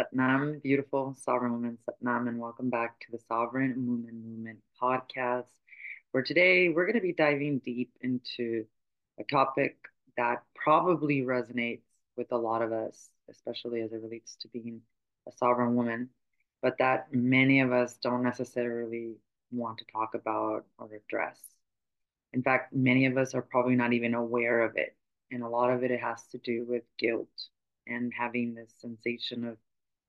Satnam, beautiful sovereign woman Satnam, and welcome back to the Sovereign Woman Movement podcast. Where today we're going to be diving deep into a topic that probably resonates with a lot of us, especially as it relates to being a sovereign woman, but that many of us don't necessarily want to talk about or address. In fact, many of us are probably not even aware of it. And a lot of it, it has to do with guilt and having this sensation of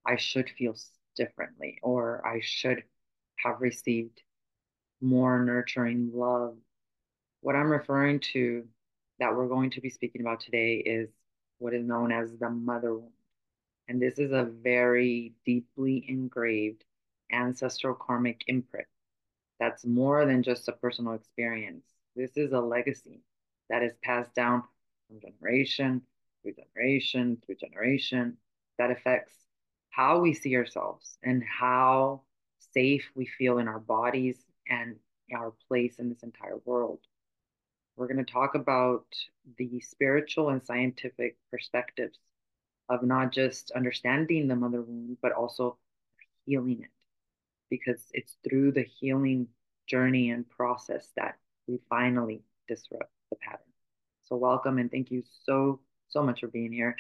I should feel differently or I should have received more nurturing love. What I'm referring to that we're going to be speaking about today is what is known as the mother wound. And this is a very deeply engraved ancestral karmic imprint that's more than just a personal experience. This is a legacy that is passed down from generation through generation through generation that affects how we see ourselves and how safe we feel in our bodies and our place in this entire world. We're going to talk about the spiritual and scientific perspectives of not just understanding the mother wound, but also healing it. Because it's through the healing journey and process that we finally disrupt the pattern. So, welcome and thank you so, so much for being here.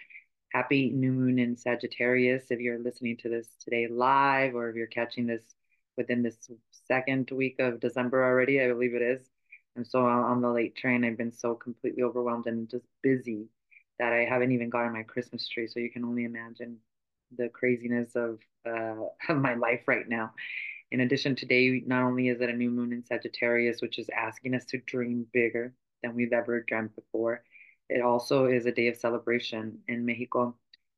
Happy new moon in Sagittarius if you're listening to this today live or if you're catching this within this second week of December already, I believe it is. And so on the late train, I've been so completely overwhelmed and just busy that I haven't even gotten my Christmas tree. So you can only imagine the craziness of uh, of my life right now. In addition, today not only is it a new moon in Sagittarius, which is asking us to dream bigger than we've ever dreamt before, it also is a day of celebration in Mexico.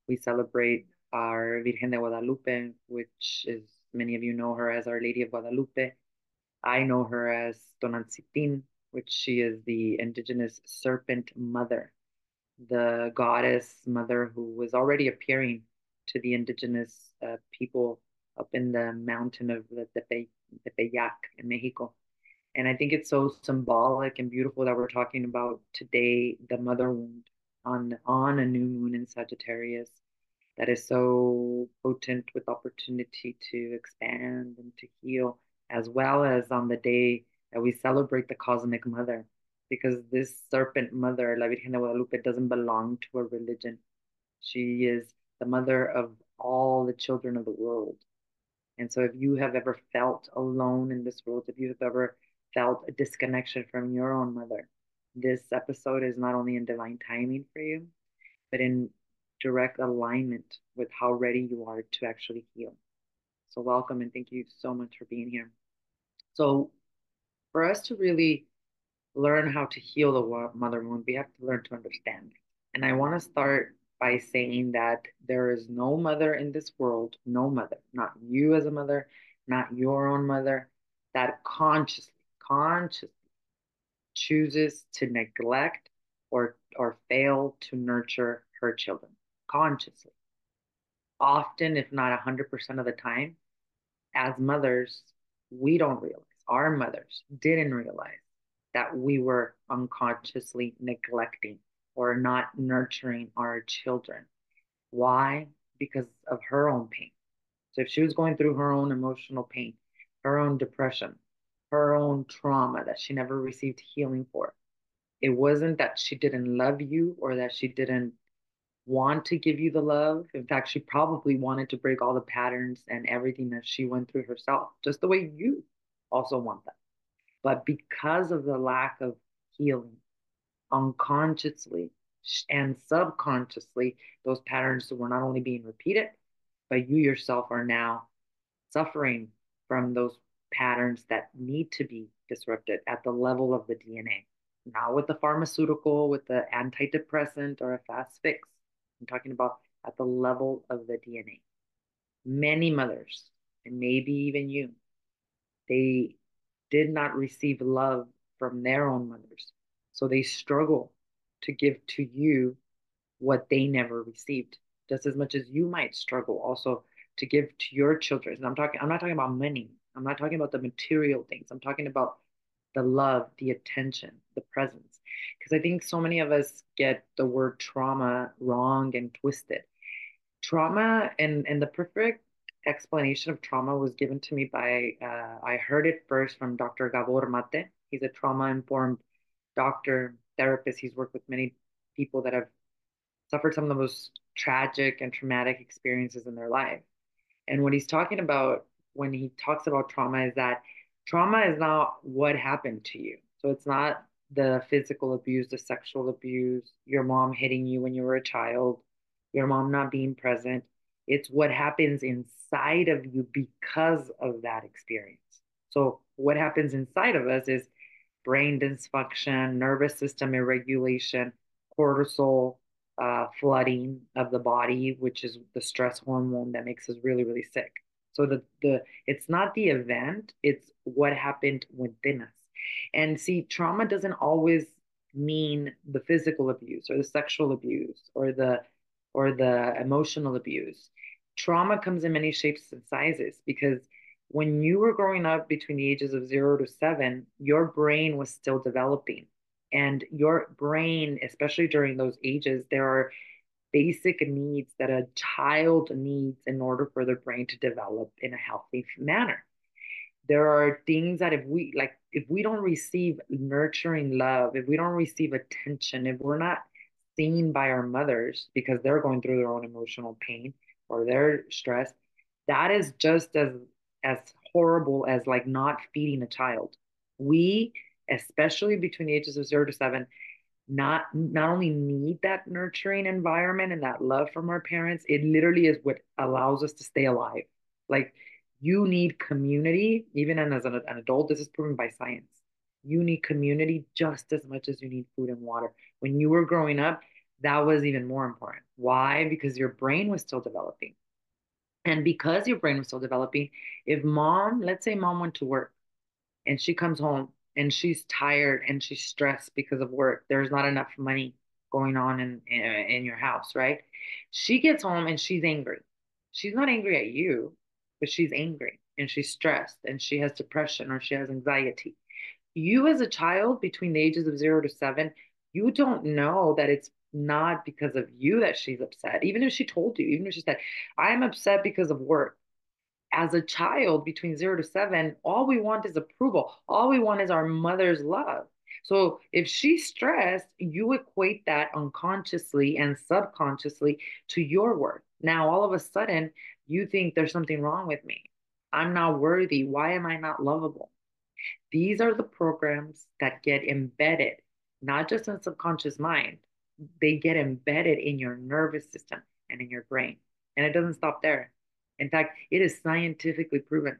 We celebrate our Virgen de Guadalupe, which is many of you know her as Our Lady of Guadalupe. I know her as Tonantzin, which she is the indigenous serpent mother, the goddess mother who was already appearing to the indigenous uh, people up in the mountain of the Tepe, Tepeyac in Mexico. And I think it's so symbolic and beautiful that we're talking about today the mother wound on on a new moon in Sagittarius that is so potent with opportunity to expand and to heal, as well as on the day that we celebrate the cosmic mother, because this serpent mother, La Virgen de Guadalupe, doesn't belong to a religion. She is the mother of all the children of the world. And so, if you have ever felt alone in this world, if you have ever felt a disconnection from your own mother, this episode is not only in divine timing for you, but in direct alignment with how ready you are to actually heal. So, welcome and thank you so much for being here. So, for us to really learn how to heal the mother wound, we have to learn to understand. And I want to start by saying that there is no mother in this world, no mother, not you as a mother, not your own mother, that consciously consciously chooses to neglect or, or fail to nurture her children consciously. Often, if not 100% of the time, as mothers, we don't realize, our mothers didn't realize that we were unconsciously neglecting or not nurturing our children. Why? Because of her own pain. So if she was going through her own emotional pain, her own depression, her own trauma that she never received healing for. It wasn't that she didn't love you or that she didn't want to give you the love. In fact, she probably wanted to break all the patterns and everything that she went through herself, just the way you also want that. But because of the lack of healing, unconsciously and subconsciously, those patterns were not only being repeated, but you yourself are now suffering from those patterns that need to be disrupted at the level of the DNA, not with the pharmaceutical, with the antidepressant or a fast fix. I'm talking about at the level of the DNA. Many mothers, and maybe even you, they did not receive love from their own mothers. So they struggle to give to you what they never received, just as much as you might struggle also to give to your children. And I'm talking, I'm not talking about money. I'm not talking about the material things. I'm talking about the love, the attention, the presence. Because I think so many of us get the word trauma wrong and twisted. trauma and and the perfect explanation of trauma was given to me by uh, I heard it first from Dr. Gabor Mate. He's a trauma informed doctor, therapist. He's worked with many people that have suffered some of the most tragic and traumatic experiences in their life. And what he's talking about when he talks about trauma is that trauma is not what happened to you. So it's not the physical abuse, the sexual abuse, your mom hitting you when you were a child, your mom not being present. It's what happens inside of you because of that experience. So, what happens inside of us is brain dysfunction, nervous system irregulation, cortisol uh, flooding of the body, which is the stress hormone that makes us really, really sick. So the the it's not the event, it's what happened within us. And see, trauma doesn't always mean the physical abuse or the sexual abuse or the or the emotional abuse. Trauma comes in many shapes and sizes because when you were growing up between the ages of zero to seven, your brain was still developing. And your brain, especially during those ages, there are basic needs that a child needs in order for their brain to develop in a healthy manner. There are things that if we like, if we don't receive nurturing love, if we don't receive attention, if we're not seen by our mothers because they're going through their own emotional pain or their stress, that is just as as horrible as like not feeding a child. We, especially between the ages of zero to seven, not not only need that nurturing environment and that love from our parents, it literally is what allows us to stay alive. Like you need community, even as an, an adult, this is proven by science. You need community just as much as you need food and water. When you were growing up, that was even more important. Why? Because your brain was still developing. And because your brain was still developing, if mom, let's say mom went to work and she comes home and she's tired and she's stressed because of work, there's not enough money going on in, in, in your house, right? She gets home and she's angry. She's not angry at you, but she's angry and she's stressed and she has depression or she has anxiety. You, as a child between the ages of zero to seven, you don't know that it's not because of you that she's upset. Even if she told you, even if she said, I'm upset because of work. As a child between zero to seven, all we want is approval. All we want is our mother's love. So if she's stressed, you equate that unconsciously and subconsciously to your worth. Now, all of a sudden, you think there's something wrong with me. I'm not worthy. Why am I not lovable? These are the programs that get embedded, not just in subconscious mind, they get embedded in your nervous system and in your brain. And it doesn't stop there. In fact, it is scientifically proven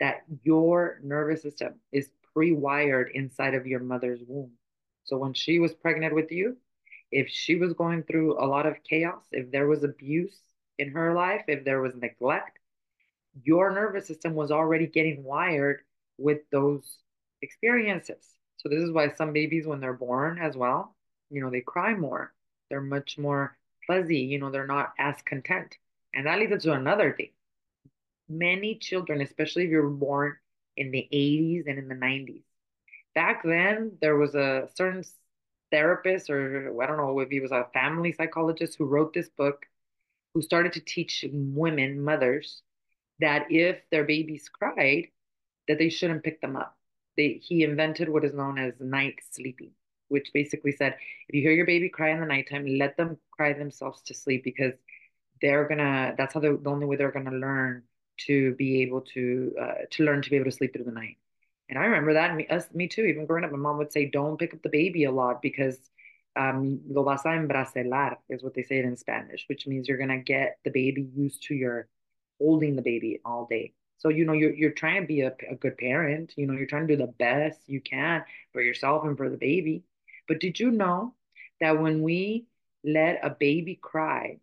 that your nervous system is pre wired inside of your mother's womb. So when she was pregnant with you, if she was going through a lot of chaos, if there was abuse in her life, if there was neglect, your nervous system was already getting wired with those experiences. So this is why some babies, when they're born as well, you know, they cry more. They're much more fuzzy, you know, they're not as content. And that leads us to another thing. Many children, especially if you're born in the 80s and in the 90s, back then there was a certain therapist, or I don't know if he was a family psychologist who wrote this book, who started to teach women, mothers, that if their babies cried, that they shouldn't pick them up. They, he invented what is known as night sleeping which basically said if you hear your baby cry in the nighttime, let them cry themselves to sleep because they're gonna. That's how the only way they're gonna learn to be able to uh, to learn to be able to sleep through the night. And I remember that me, us, me too. Even growing up, my mom would say, "Don't pick up the baby a lot because um, lo vas a embracilar," is what they say it in Spanish, which means you're gonna get the baby used to your holding the baby all day. So, you know, you're, you're trying to be a, a good parent, you know, you're trying to do the best you can for yourself and for the baby. But did you know that when we let a baby cry,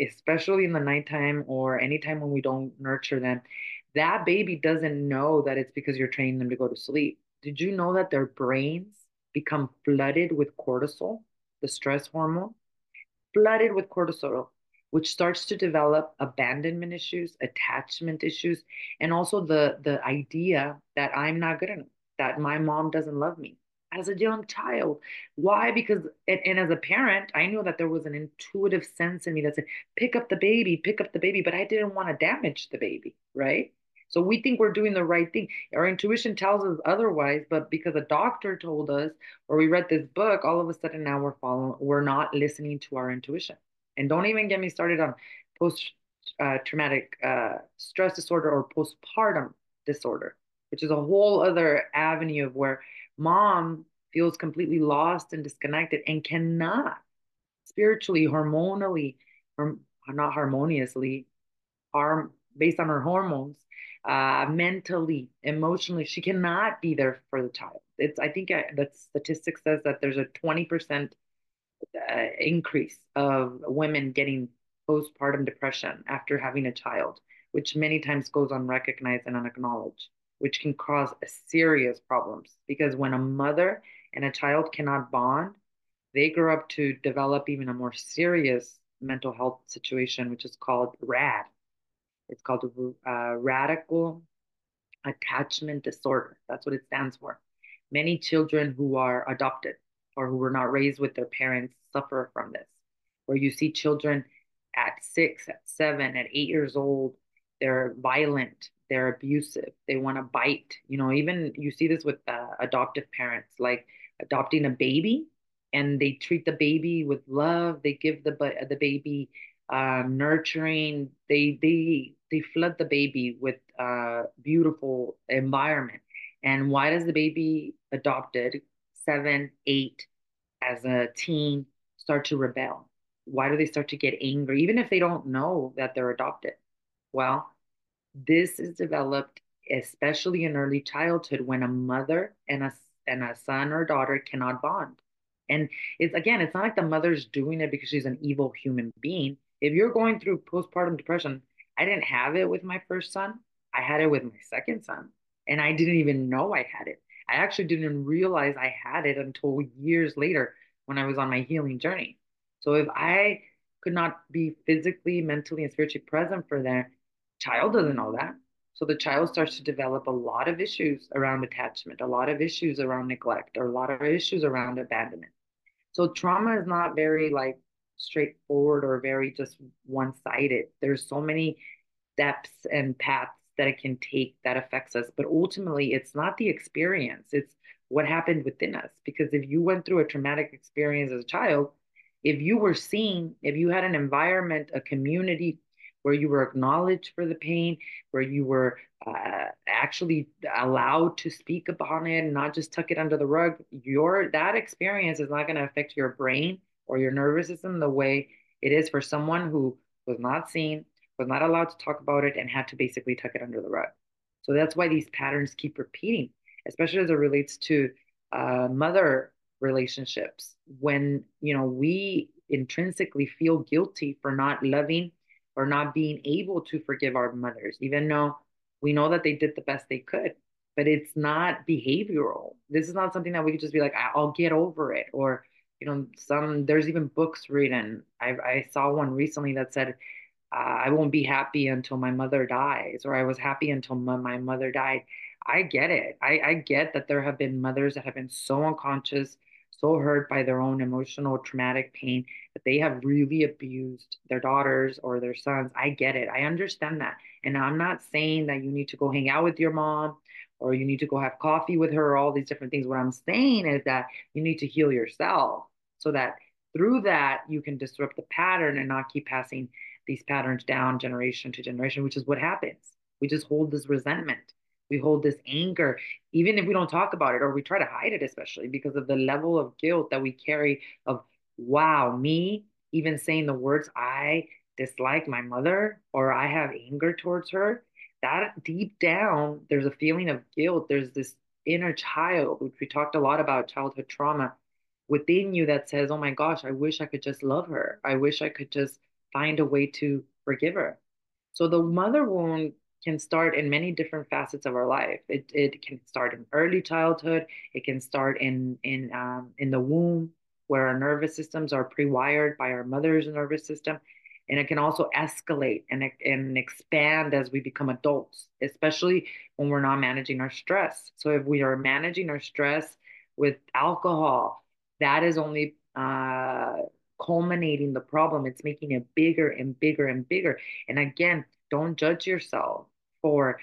especially in the nighttime or anytime when we don't nurture them, that baby doesn't know that it's because you're training them to go to sleep. Did you know that their brains become flooded with cortisol, the stress hormone? Flooded with cortisol, which starts to develop abandonment issues, attachment issues, and also the the idea that I'm not good enough, that my mom doesn't love me. As a young child. Why? Because, and, and, as a parent, I knew that there was an intuitive sense in me that said, pick up the baby, pick up the baby, but I didn't want to damage the baby, right? So we think we're doing the right thing. Our intuition tells us otherwise, but because a doctor told us or we read this book, all of a sudden now we're following, we're not listening to our intuition. And don't even get me started on post uh, traumatic uh, stress disorder or postpartum disorder, which is a whole other avenue of where mom feels completely lost and disconnected and cannot spiritually, hormonally, or not harmoniously, harm based on her hormones, uh, mentally, emotionally, she cannot be there for the child. It's I think I, the statistic says that there's a 20% uh, increase of women getting postpartum depression after having a child, which many times goes unrecognized and unacknowledged, which can cause serious problems because when a mother and a child cannot bond, they grow up to develop even a more serious mental health situation, which is called RAD. It's called uh, radical attachment disorder. That's what it stands for. Many children who are adopted or who were not raised with their parents suffer from this, where you see children at six, at seven, at eight years old, they're violent, they're abusive, they want to bite. You know, even you see this with uh, adoptive parents, like adopting a baby, and they treat the baby with love. They give the the baby um, nurturing. They they they flood the baby with uh, beautiful environment. And why does the baby adopted seven, eight, as a teen start to rebel? Why do they start to get angry, even if they don't know that they're adopted? Well, this is developed especially in early childhood when a mother and a and a son or daughter cannot bond. And it's again, it's not like the mother's doing it because she's an evil human being. If you're going through postpartum depression, I didn't have it with my first son. I had it with my second son, and I didn't even know I had it. I actually didn't realize I had it until years later when I was on my healing journey. So if I could not be physically, mentally, and spiritually present for their child doesn't know that. So the child starts to develop a lot of issues around attachment, a lot of issues around neglect, or a lot of issues around abandonment. So trauma is not very like straightforward or very just one-sided. There's so many depths and paths that it can take that affects us. But ultimately, it's not the experience, it's what happened within us. Because if you went through a traumatic experience as a child, if you were seen, if you had an environment, a community where you were acknowledged for the pain, where you were uh, actually allowed to speak upon it and not just tuck it under the rug, your that experience is not going to affect your brain or your nervous system the way it is for someone who was not seen, was not allowed to talk about it, and had to basically tuck it under the rug. So that's why these patterns keep repeating, especially as it relates to uh, mother relationships. When you know we intrinsically feel guilty for not loving or not being able to forgive our mothers, even though we know that they did the best they could. But it's not behavioral. This is not something that we could just be like, I'll get over it, or you know, some there's even books written. I I saw one recently that said, uh, "I won't be happy until my mother dies," or "I was happy until my, my mother died." I get it. I I get that there have been mothers that have been so unconscious, so hurt by their own emotional traumatic pain that they have really abused their daughters or their sons. I get it. I understand that, and I'm not saying that you need to go hang out with your mom or you need to go have coffee with her, all these different things. What I'm saying is that you need to heal yourself so that through that you can disrupt the pattern and not keep passing these patterns down generation to generation, which is what happens. We just hold this resentment. We hold this anger, even if we don't talk about it or we try to hide it, especially because of the level of guilt that we carry of, wow, me even saying the words, I dislike my mother or I have anger towards her that deep down, there's a feeling of guilt. There's this inner child, which we talked a lot about childhood trauma within you that says, Oh my gosh, I wish I could just love her. I wish I could just find a way to forgive her. So the mother wound can start in many different facets of our life. It, it can start in early childhood. It can start in in um, in the womb, where our nervous systems are pre-wired by our mother's nervous system and it can also escalate and, and expand as we become adults especially when we're not managing our stress so if we are managing our stress with alcohol, that is only uh, culminating the problem. It's making it bigger and bigger and bigger. And again, don't judge yourself for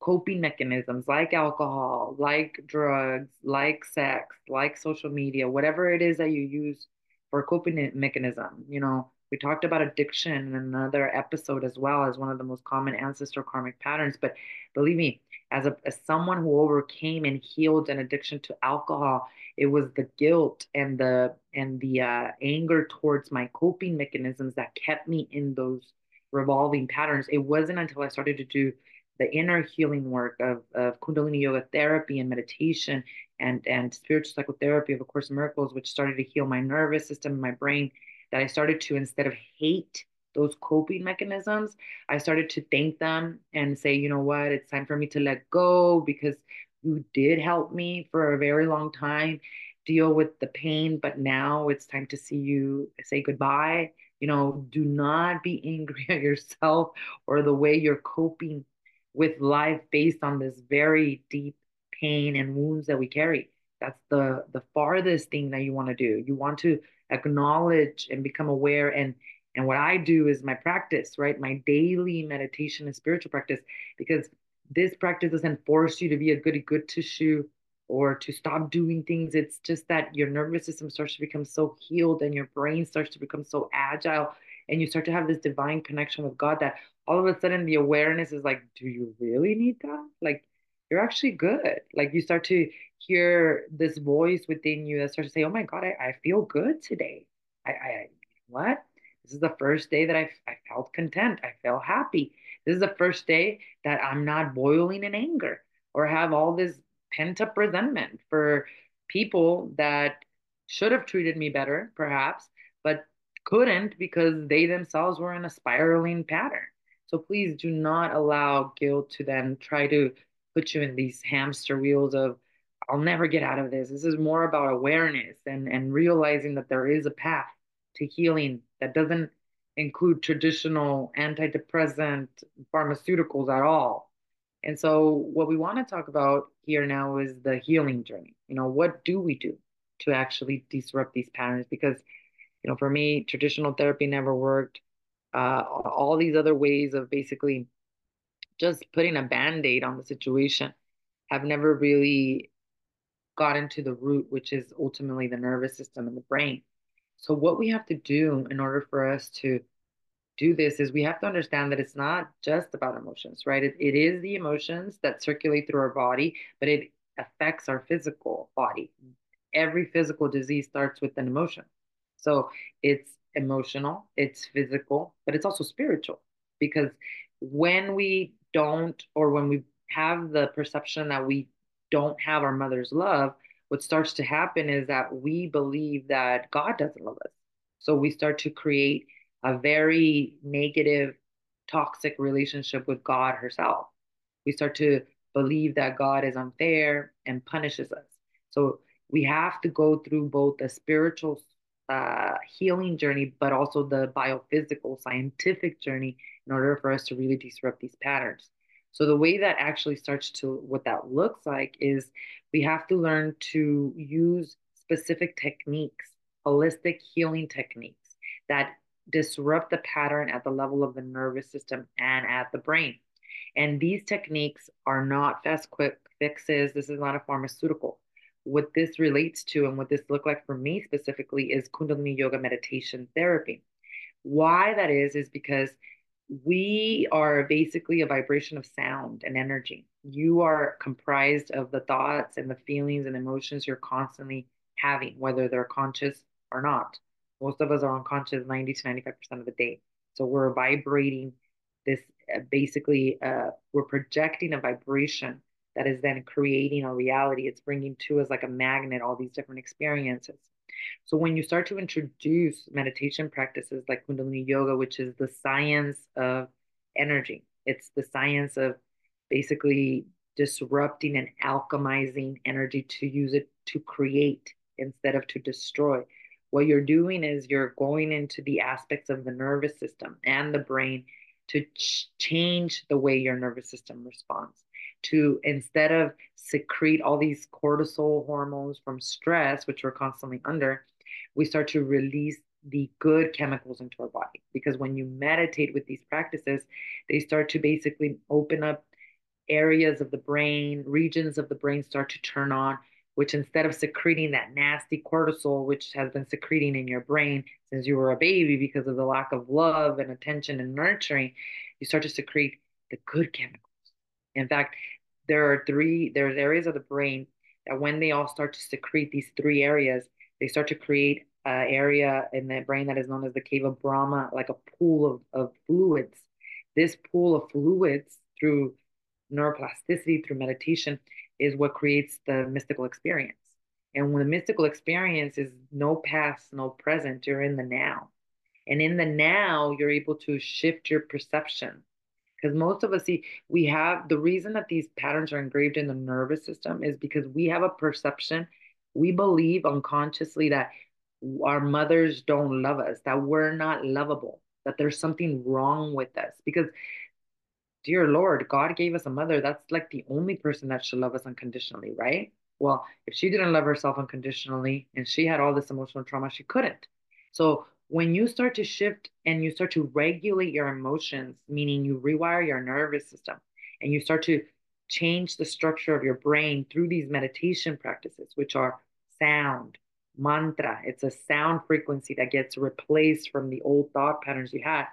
coping mechanisms like alcohol, like drugs, like sex, like social media, whatever it is that you use for coping mechanism. You know, we talked about addiction in another episode as well as one of the most common ancestral karmic patterns. But believe me, as a as someone who overcame and healed an addiction to alcohol, it was the guilt and the and the uh, anger towards my coping mechanisms that kept me in those revolving patterns. It wasn't until I started to do the inner healing work of, of Kundalini yoga therapy and meditation and, and spiritual psychotherapy of A Course in Miracles, which started to heal my nervous system and my brain, that I started to, instead of hate those coping mechanisms, I started to thank them and say, you know what, it's time for me to let go because you did help me for a very long time deal with the pain, but now it's time to see you say goodbye. You know, do not be angry at yourself or the way you're coping with life based on this very deep pain and wounds that we carry. That's the the farthest thing that you want to do. You want to acknowledge and become aware and and what I do is my practice, right? My daily meditation and spiritual practice because this practice doesn't force you to be a goody good tissue or to stop doing things. It's just that your nervous system starts to become so healed and your brain starts to become so agile and you start to have this divine connection with God that all of a sudden the awareness is like, do you really need that? Like, you're actually good. Like, you start to hear this voice within you that starts to say, oh my God, I, I feel good today. I, I, what? This is the first day that I, I felt content. I felt happy. This is the first day that I'm not boiling in anger or have all this pent up resentment for people that should have treated me better, perhaps, but couldn't because they themselves were in a spiraling pattern. So please do not allow guilt to then try to put you in these hamster wheels of, I'll never get out of this. This is more about awareness and, and realizing that there is a path to healing that doesn't include traditional antidepressant pharmaceuticals at all. And so, what we want to talk about here now is the healing journey. You know, what do we do to actually disrupt these patterns? Because, you know, for me, traditional therapy never worked uh, all these other ways of basically just putting a band-aid on the situation have never really gotten to the root, which is ultimately the nervous system and the brain. So what we have to do in order for us to do this is we have to understand that it's not just about emotions, right? It, it is the emotions that circulate through our body, but it affects our physical body. Every physical disease starts with an emotion. So it's emotional, it's physical, but it's also spiritual. Because when we don't, or when we have the perception that we don't have our mother's love, what starts to happen is that we believe that God doesn't love us. So we start to create a very negative, toxic relationship with God herself. We start to believe that God is unfair and punishes us. So we have to go through both the spiritual uh, healing journey, but also the biophysical scientific journey in order for us to really disrupt these patterns. So the way that actually starts to what that looks like is we have to learn to use specific techniques, holistic healing techniques that disrupt the pattern at the level of the nervous system and at the brain. And these techniques are not fast, quick fixes. This is not a pharmaceutical what this relates to and what this looked like for me specifically is Kundalini Yoga meditation therapy. Why that is, is because we are basically a vibration of sound and energy. You are comprised of the thoughts and the feelings and emotions you're constantly having, whether they're conscious or not. Most of us are unconscious 90 to 95% of the day. So we're vibrating this uh, basically, uh, we're projecting a vibration that is then creating a reality. It's bringing to us like a magnet all these different experiences. So when you start to introduce meditation practices like Kundalini Yoga, which is the science of energy, it's the science of basically disrupting and alchemizing energy to use it to create instead of to destroy. What you're doing is you're going into the aspects of the nervous system and the brain to ch- change the way your nervous system responds to instead of secrete all these cortisol hormones from stress, which we're constantly under, we start to release the good chemicals into our body. Because when you meditate with these practices, they start to basically open up areas of the brain, regions of the brain start to turn on, which instead of secreting that nasty cortisol, which has been secreting in your brain since you were a baby because of the lack of love and attention and nurturing, you start to secrete the good chemicals. In fact, there are three, there's areas of the brain that when they all start to secrete these three areas, they start to create an area in the brain that is known as the cave of Brahma, like a pool of, of fluids. This pool of fluids through neuroplasticity, through meditation, is what creates the mystical experience. And when the mystical experience is no past, no present, you're in the now. And in the now, you're able to shift your perception. Because most of us see, we have the reason that these patterns are engraved in the nervous system is because we have a perception. We believe unconsciously that our mothers don't love us, that we're not lovable, that there's something wrong with us. Because, dear Lord, God gave us a mother. That's like the only person that should love us unconditionally, right? Well, if she didn't love herself unconditionally and she had all this emotional trauma, she couldn't. So when you start to shift and you start to regulate your emotions, meaning you rewire your nervous system and you start to change the structure of your brain through these meditation practices, which are sound, mantra. It's a sound frequency that gets replaced from the old thought patterns you had.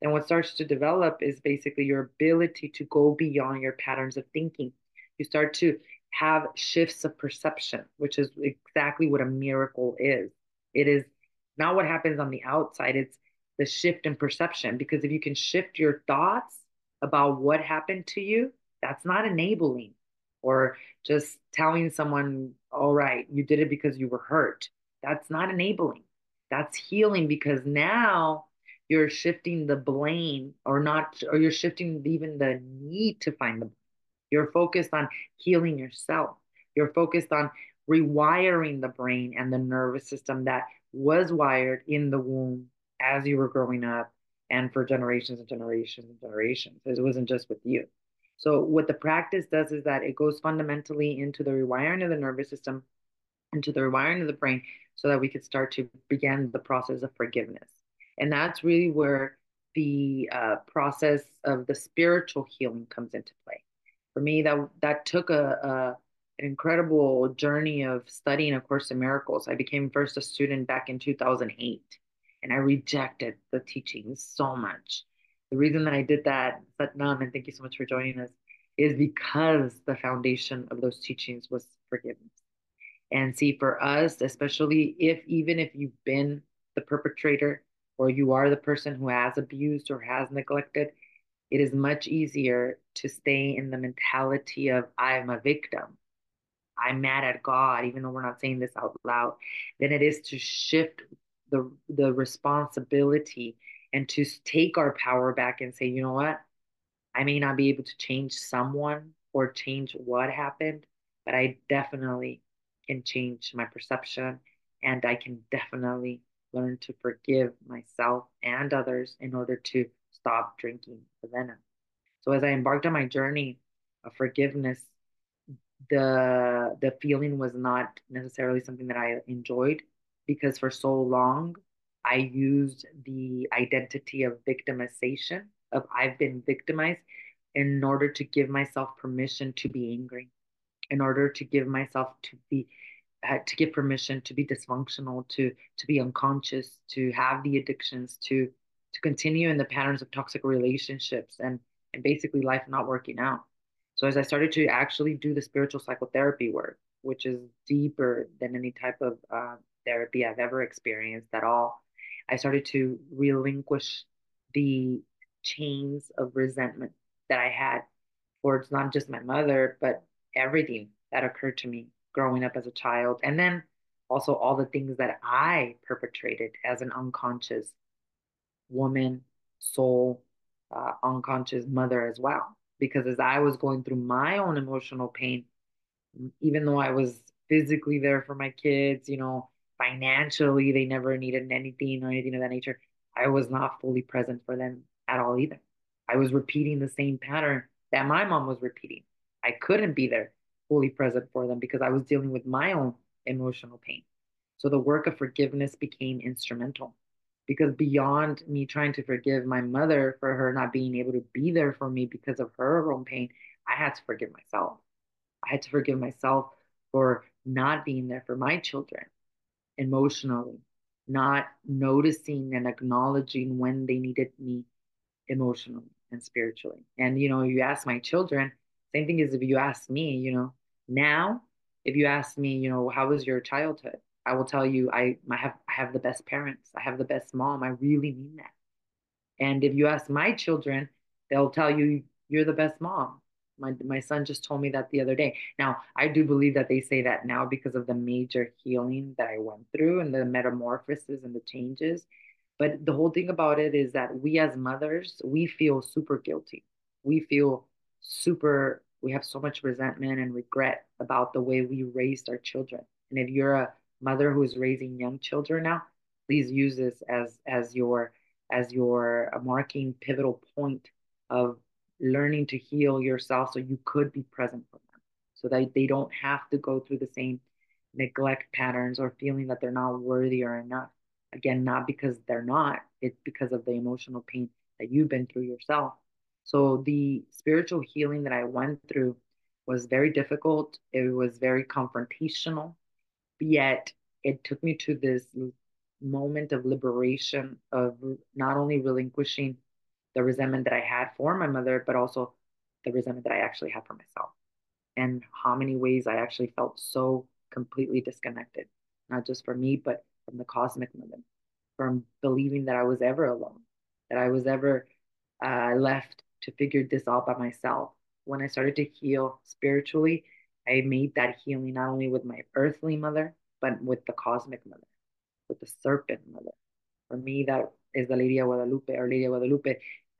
Then what starts to develop is basically your ability to go beyond your patterns of thinking. You start to have shifts of perception, which is exactly what a miracle is. It is not what happens on the outside, it's the shift in perception. Because if you can shift your thoughts about what happened to you, that's not enabling or just telling someone, all right, you did it because you were hurt. That's not enabling. That's healing because now you're shifting the blame or not, or you're shifting even the need to find the blame. You're focused on healing yourself. You're focused on rewiring the brain and the nervous system that was wired in the womb as you were growing up and for generations and generations and generations. It wasn't just with you. So what the practice does is that it goes fundamentally into the rewiring of the nervous system, into the rewiring of the brain, so that we could start to begin the process of forgiveness. And that's really where the uh, process of the spiritual healing comes into play. For me, that that took a, a an incredible journey of studying A Course in Miracles. I became first a student back in 2008, and I rejected the teachings so much the reason that I did that, but Satnam, and thank you so much for joining us, is because the foundation of those teachings was forgiveness. And see, for us, especially if even if you've been the perpetrator or you are the person who has abused or has neglected, it is much easier to stay in the mentality of I'm a victim. I'm mad at God, even though we're not saying this out loud, than it is to shift the the responsibility and to take our power back and say, you know what? I may not be able to change someone or change what happened, but I definitely can change my perception and I can definitely learn to forgive myself and others in order to stop drinking the venom. So as I embarked on my journey of forgiveness, the the feeling was not necessarily something that I enjoyed because for so long I used the identity of victimization, of I've been victimized, in order to give myself permission to be angry, in order to give myself to be uh, to give permission to be dysfunctional, to to be unconscious, to have the addictions, to to continue in the patterns of toxic relationships and and basically life not working out. So as I started to actually do the spiritual psychotherapy work, which is deeper than any type of uh, therapy I've ever experienced at all, I started to relinquish the chains of resentment that I had towards not just my mother, but everything that occurred to me growing up as a child. And then also all the things that I perpetrated as an unconscious woman, soul, uh, unconscious mother as well. Because as I was going through my own emotional pain, even though I was physically there for my kids, you know, financially they never needed anything or anything of that nature i was not fully present for them at all either i was repeating the same pattern that my mom was repeating I couldn't be there fully present for them because I was dealing with my own emotional pain. So the work of forgiveness became instrumental because beyond me trying to forgive my mother for her not being able to be there for me because of her own pain, I had to forgive myself. I had to forgive myself for not being there for my children emotionally, not noticing and acknowledging when they needed me emotionally and spiritually. And, you know, you ask my children, same thing as if you ask me, you know, now, if you ask me, you know, how was your childhood? I will tell you, I, have, I have the best parents. I have the best mom. I really mean that. And if you ask my children, they'll tell you, you're the best mom. My, my son just told me that the other day. Now, I do believe that they say that now because of the major healing that I went through and the metamorphosis and the changes. But the whole thing about it is that we as mothers, we feel super guilty. We feel super, we have so much resentment and regret about the way we raised our children. And if you're a mother who is raising young children now, please use this as as your as your uh, marking pivotal point of learning to heal yourself so you could be present for them so that they don't have to go through the same neglect patterns or feeling that they're not worthy or enough again not because they're not it's because of the emotional pain that you've been through yourself so the spiritual healing that i went through was very difficult it was very confrontational yet it took me to this moment of liberation of not only relinquishing the resentment that I had for my mother, but also the resentment that I actually had for myself. And how many ways I actually felt so completely disconnected, not just for me, but from the cosmic mother, from believing that I was ever alone, that I was ever uh, left to figure this out by myself. When I started to heal spiritually, I made that healing not only with my earthly mother, but with the cosmic mother, with the serpent mother. For me, that is the Lady of Guadalupe, or Lady of Guadalupe.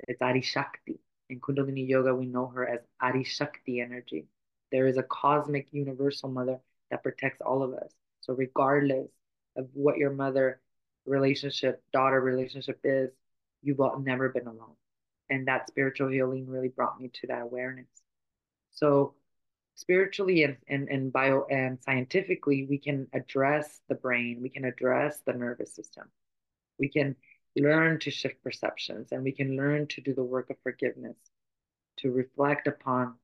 It's Adi Shakti. In Kundalini Yoga, we know her as Adi Shakti energy. There is a cosmic universal mother that protects all of us. So, regardless of what your mother relationship, daughter relationship is, you've never been alone. And that spiritual healing really brought me to that awareness. So, spiritually and, and, and bio and scientifically, we can address the brain, we can address the nervous system, we can learn to shift perceptions, and we can learn to do the work of forgiveness, to reflect upon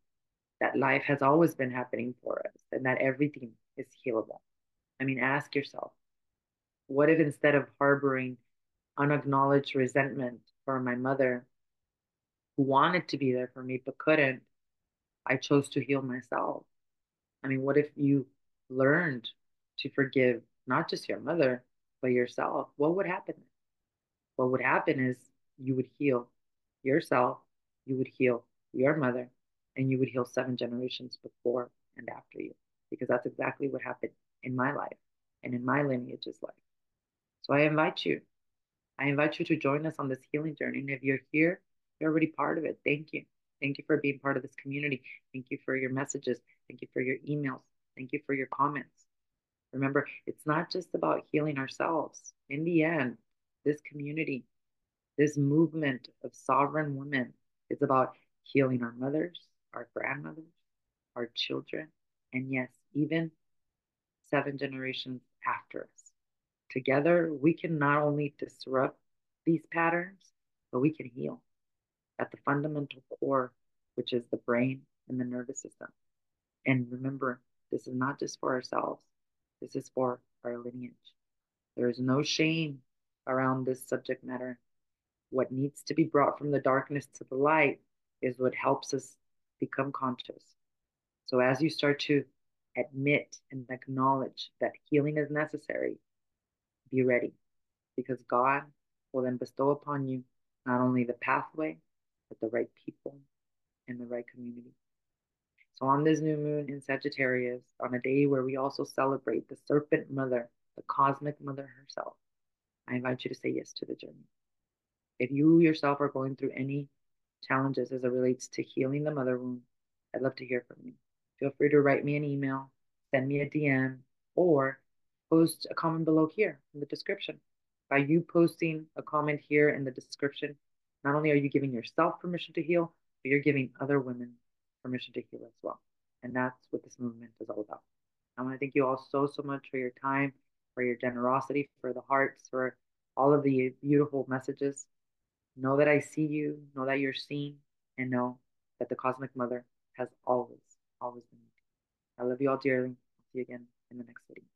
that life has always been happening for us and that everything is healable. I mean, ask yourself, what if instead of harboring unacknowledged resentment for my mother, who wanted to be there for me but couldn't, I chose to heal myself. I mean, what if you learned to forgive not just your mother, but yourself? What would happen? What would happen is you would heal yourself, you would heal your mother, and you would heal seven generations before and after you. Because that's exactly what happened in my life and in my lineage's life. So I invite you. I invite you to join us on this healing journey. And if you're here, you're already part of it. Thank you. Thank you for being part of this community. Thank you for your messages. Thank you for your emails. Thank you for your comments. Remember, it's not just about healing ourselves. In the end, this community, this movement of sovereign women, is about healing our mothers, our grandmothers, our children, and yes, even seven generations after us. Together, we can not only disrupt these patterns, but we can heal at the fundamental core, which is the brain and the nervous system. And remember, this is not just for ourselves, this is for our lineage. There is no shame around this subject matter. What needs to be brought from the darkness to the light is what helps us become conscious. So as you start to admit and acknowledge that healing is necessary, be ready because God will then bestow upon you not only the pathway, with the right people in the right community. So, on this new moon in Sagittarius, on a day where we also celebrate the serpent mother, the cosmic mother herself, I invite you to say yes to the journey. If you yourself are going through any challenges as it relates to healing the mother wound, I'd love to hear from you. Feel free to write me an email, send me a DM, or post a comment below here in the description. By you posting a comment here in the description, not only are you giving yourself permission to heal, but you're giving other women permission to heal as well. And that's what this movement is all about. I want to thank you all so, so much for your time, for your generosity, for the hearts, for all of the beautiful messages. Know that I see you, know that you're seen, and know that the Cosmic Mother has always, always been. I love you all dearly. I'll see you again in the next video.